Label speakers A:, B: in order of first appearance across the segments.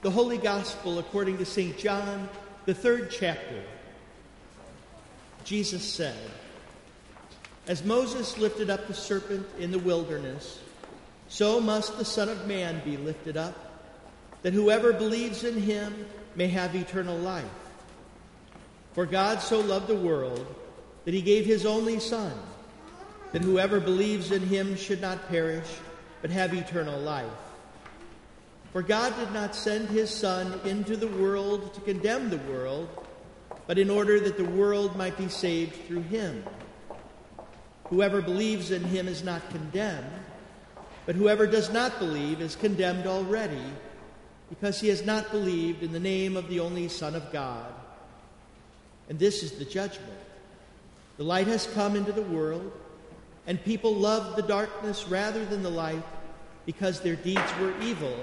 A: The Holy Gospel according to St. John, the third chapter. Jesus said, As Moses lifted up the serpent in the wilderness, so must the Son of Man be lifted up, that whoever believes in him may have eternal life. For God so loved the world that he gave his only Son, that whoever believes in him should not perish, but have eternal life. For God did not send his Son into the world to condemn the world, but in order that the world might be saved through him. Whoever believes in him is not condemned, but whoever does not believe is condemned already, because he has not believed in the name of the only Son of God. And this is the judgment. The light has come into the world, and people loved the darkness rather than the light because their deeds were evil.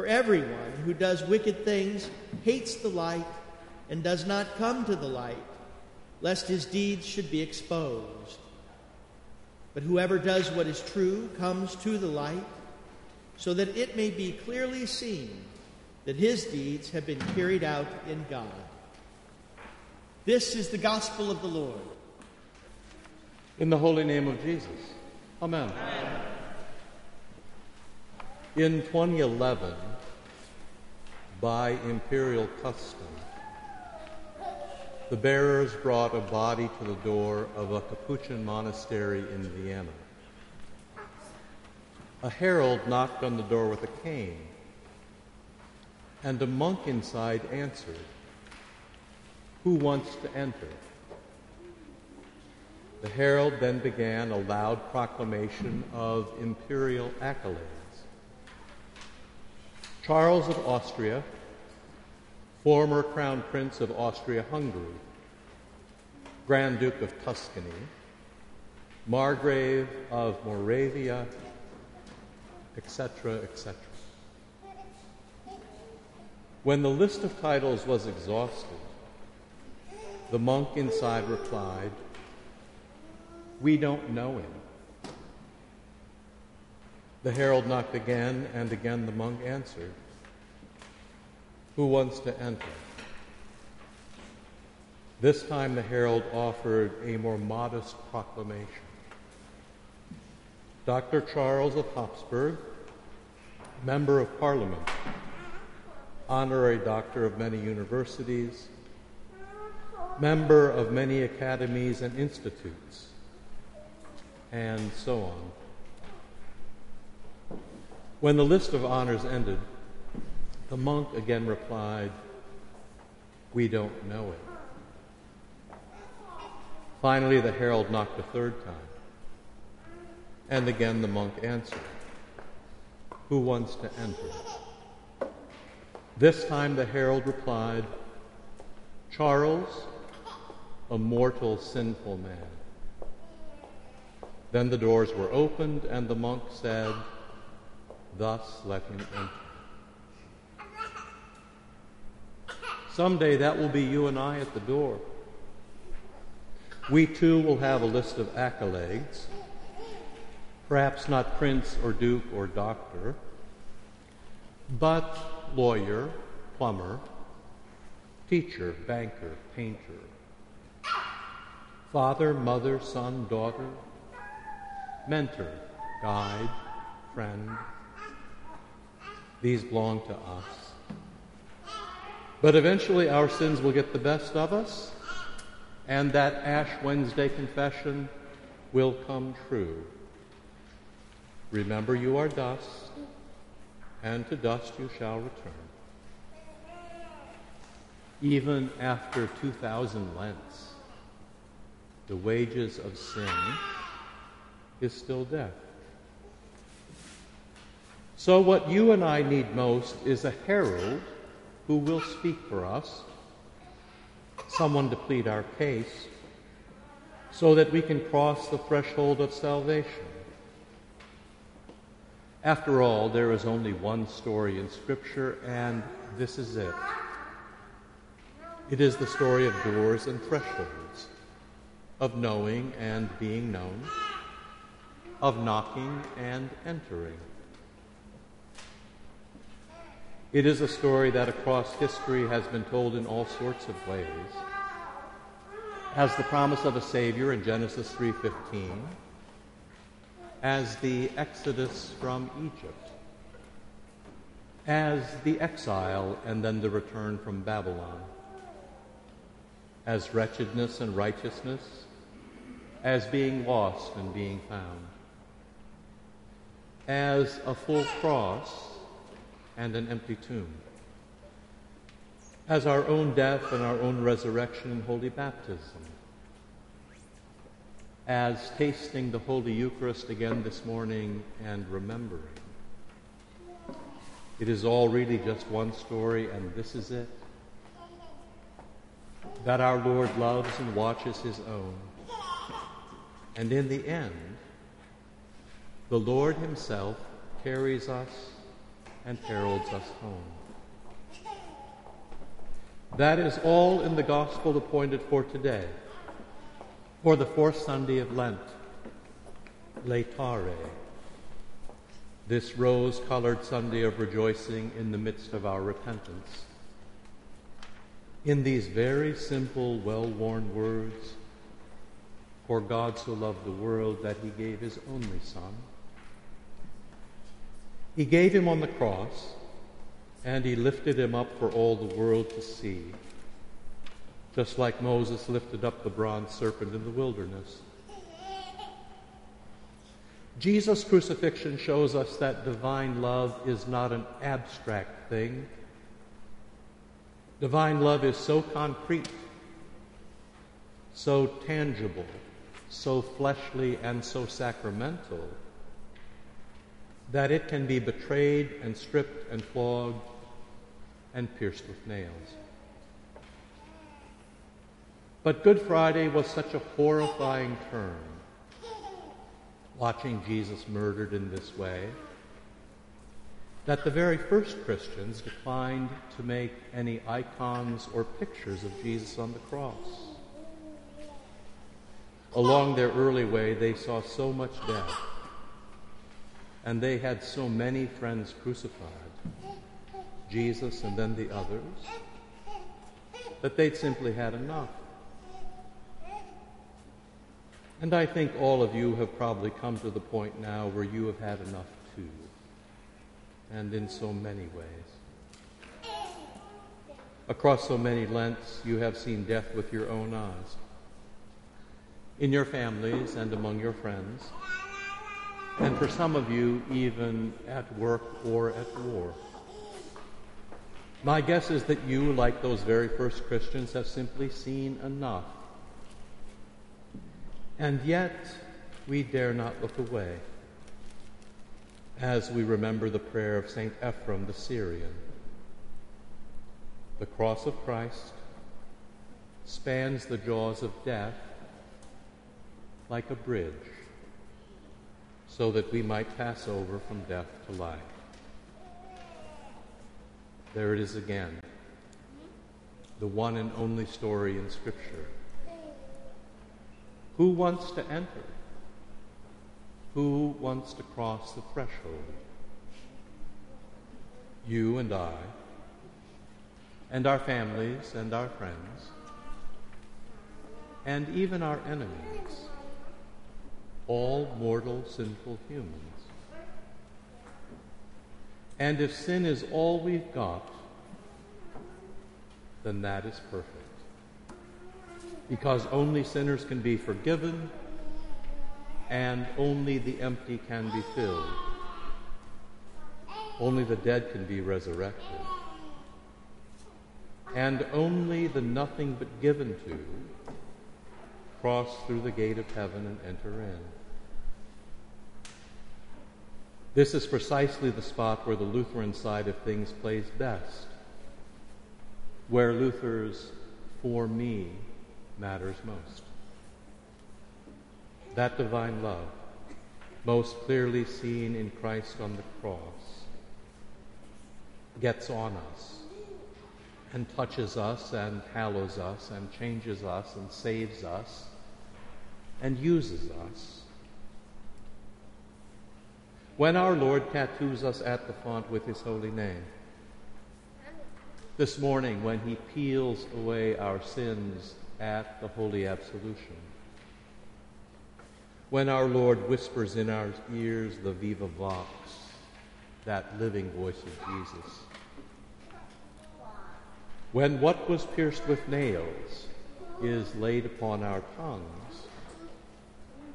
A: For everyone who does wicked things hates the light and does not come to the light, lest his deeds should be exposed. But whoever does what is true comes to the light, so that it may be clearly seen that his deeds have been carried out in God. This is the gospel of the Lord.
B: In the holy name of Jesus. Amen.
A: Amen.
B: In 2011, by imperial custom, the bearers brought a body to the door of a Capuchin monastery in Vienna. A herald knocked on the door with a cane, and a monk inside answered, Who wants to enter? The herald then began a loud proclamation of imperial accolades. Charles of Austria, former Crown Prince of Austria Hungary, Grand Duke of Tuscany, Margrave of Moravia, etc., etc. When the list of titles was exhausted, the monk inside replied, We don't know him. The herald knocked again, and again the monk answered, Who wants to enter? This time the herald offered a more modest proclamation. Dr. Charles of Habsburg, Member of Parliament, honorary doctor of many universities, member of many academies and institutes, and so on. When the list of honors ended, the monk again replied, We don't know it. Finally, the herald knocked a third time. And again the monk answered, Who wants to enter? This time the herald replied, Charles, a mortal sinful man. Then the doors were opened, and the monk said, Thus let him enter. Someday that will be you and I at the door. We too will have a list of accolades, perhaps not prince or duke or doctor, but lawyer, plumber, teacher, banker, painter, father, mother, son, daughter, mentor, guide, friend. These belong to us. But eventually our sins will get the best of us, and that Ash Wednesday confession will come true. Remember, you are dust, and to dust you shall return. Even after 2,000 Lents, the wages of sin is still death. So, what you and I need most is a herald who will speak for us, someone to plead our case, so that we can cross the threshold of salvation. After all, there is only one story in Scripture, and this is it. It is the story of doors and thresholds, of knowing and being known, of knocking and entering. It is a story that across history has been told in all sorts of ways. As the promise of a Savior in Genesis 3.15, as the exodus from Egypt, as the exile and then the return from Babylon, as wretchedness and righteousness, as being lost and being found, as a full cross and an empty tomb, as our own death and our own resurrection in holy baptism, as tasting the Holy Eucharist again this morning and remembering. It is all really just one story, and this is it. That our Lord loves and watches his own. And in the end, the Lord himself carries us and heralds us home. That is all in the gospel appointed for today, for the fourth Sunday of Lent, Laetare, this rose colored Sunday of rejoicing in the midst of our repentance. In these very simple, well worn words, for God so loved the world that he gave his only Son. He gave him on the cross, and he lifted him up for all the world to see, just like Moses lifted up the bronze serpent in the wilderness. Jesus' crucifixion shows us that divine love is not an abstract thing. Divine love is so concrete, so tangible, so fleshly, and so sacramental that it can be betrayed and stripped and flogged and pierced with nails. But Good Friday was such a horrifying turn, watching Jesus murdered in this way, that the very first Christians declined to make any icons or pictures of Jesus on the cross. Along their early way, they saw so much death and they had so many friends crucified, Jesus and then the others, that they'd simply had enough. And I think all of you have probably come to the point now where you have had enough too, and in so many ways. Across so many Lents, you have seen death with your own eyes. In your families and among your friends, and for some of you, even at work or at war. My guess is that you, like those very first Christians, have simply seen enough. And yet, we dare not look away as we remember the prayer of St. Ephrem the Syrian. The cross of Christ spans the jaws of death like a bridge so that we might pass over from death to life. There it is again, the one and only story in Scripture. Who wants to enter? Who wants to cross the threshold? You and I, and our families and our friends, and even our enemies all mortal, sinful humans. And if sin is all we've got, then that is perfect. Because only sinners can be forgiven, and only the empty can be filled. Only the dead can be resurrected. And only the nothing but given to cross through the gate of heaven and enter in. This is precisely the spot where the Lutheran side of things plays best, where Luther's for me matters most. That divine love, most clearly seen in Christ on the cross, gets on us and touches us and hallows us and changes us and saves us and uses us when our Lord tattoos us at the font with his holy name, this morning when he peels away our sins at the Holy Absolution. When our Lord whispers in our ears the Viva Vox, that living voice of Jesus. When what was pierced with nails is laid upon our tongues,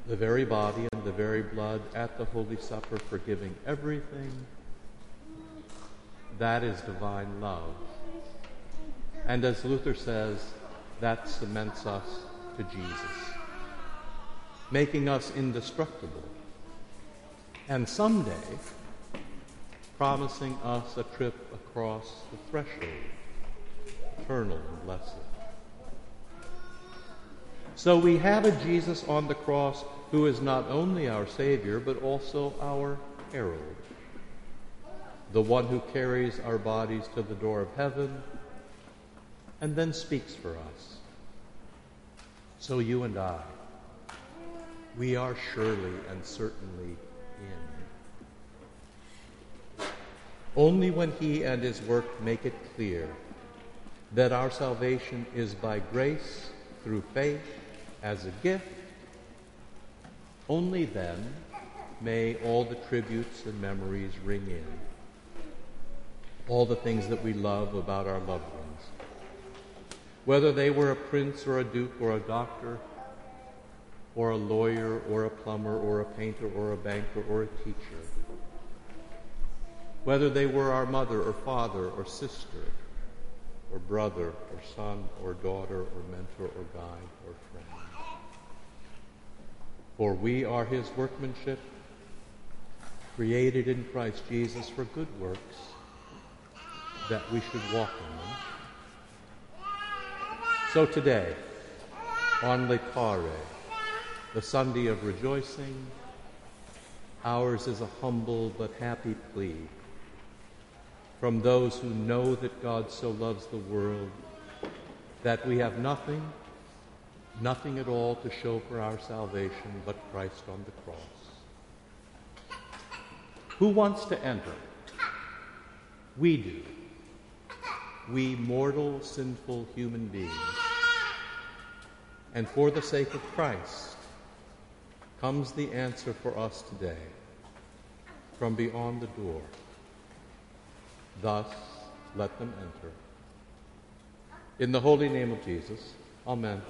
B: the very body and the very blood at the Holy Supper, forgiving everything, that is divine love. And as Luther says, that cements us to Jesus, making us indestructible. And someday, promising us a trip across the threshold, eternal and blessed. So we have a Jesus on the cross who is not only our Savior, but also our herald, the one who carries our bodies to the door of heaven and then speaks for us. So you and I, we are surely and certainly in. Only when He and His work make it clear that our salvation is by grace through faith as a gift, only then may all the tributes and memories ring in, all the things that we love about our loved ones. Whether they were a prince or a duke or a doctor or a lawyer or a plumber or a painter or a banker or a teacher, whether they were our mother or father or sister or brother or son or daughter or mentor or guide or friend. For we are his workmanship, created in Christ Jesus for good works, that we should walk in them. So today, on Laetare, the Sunday of rejoicing, ours is a humble but happy plea from those who know that God so loves the world that we have nothing, nothing at all to show for our salvation but Christ on the cross. Who wants to enter? We do. We mortal, sinful human beings and for the sake of Christ comes the answer for us today from beyond the door. Thus, let them enter. In the holy name of Jesus, Amen.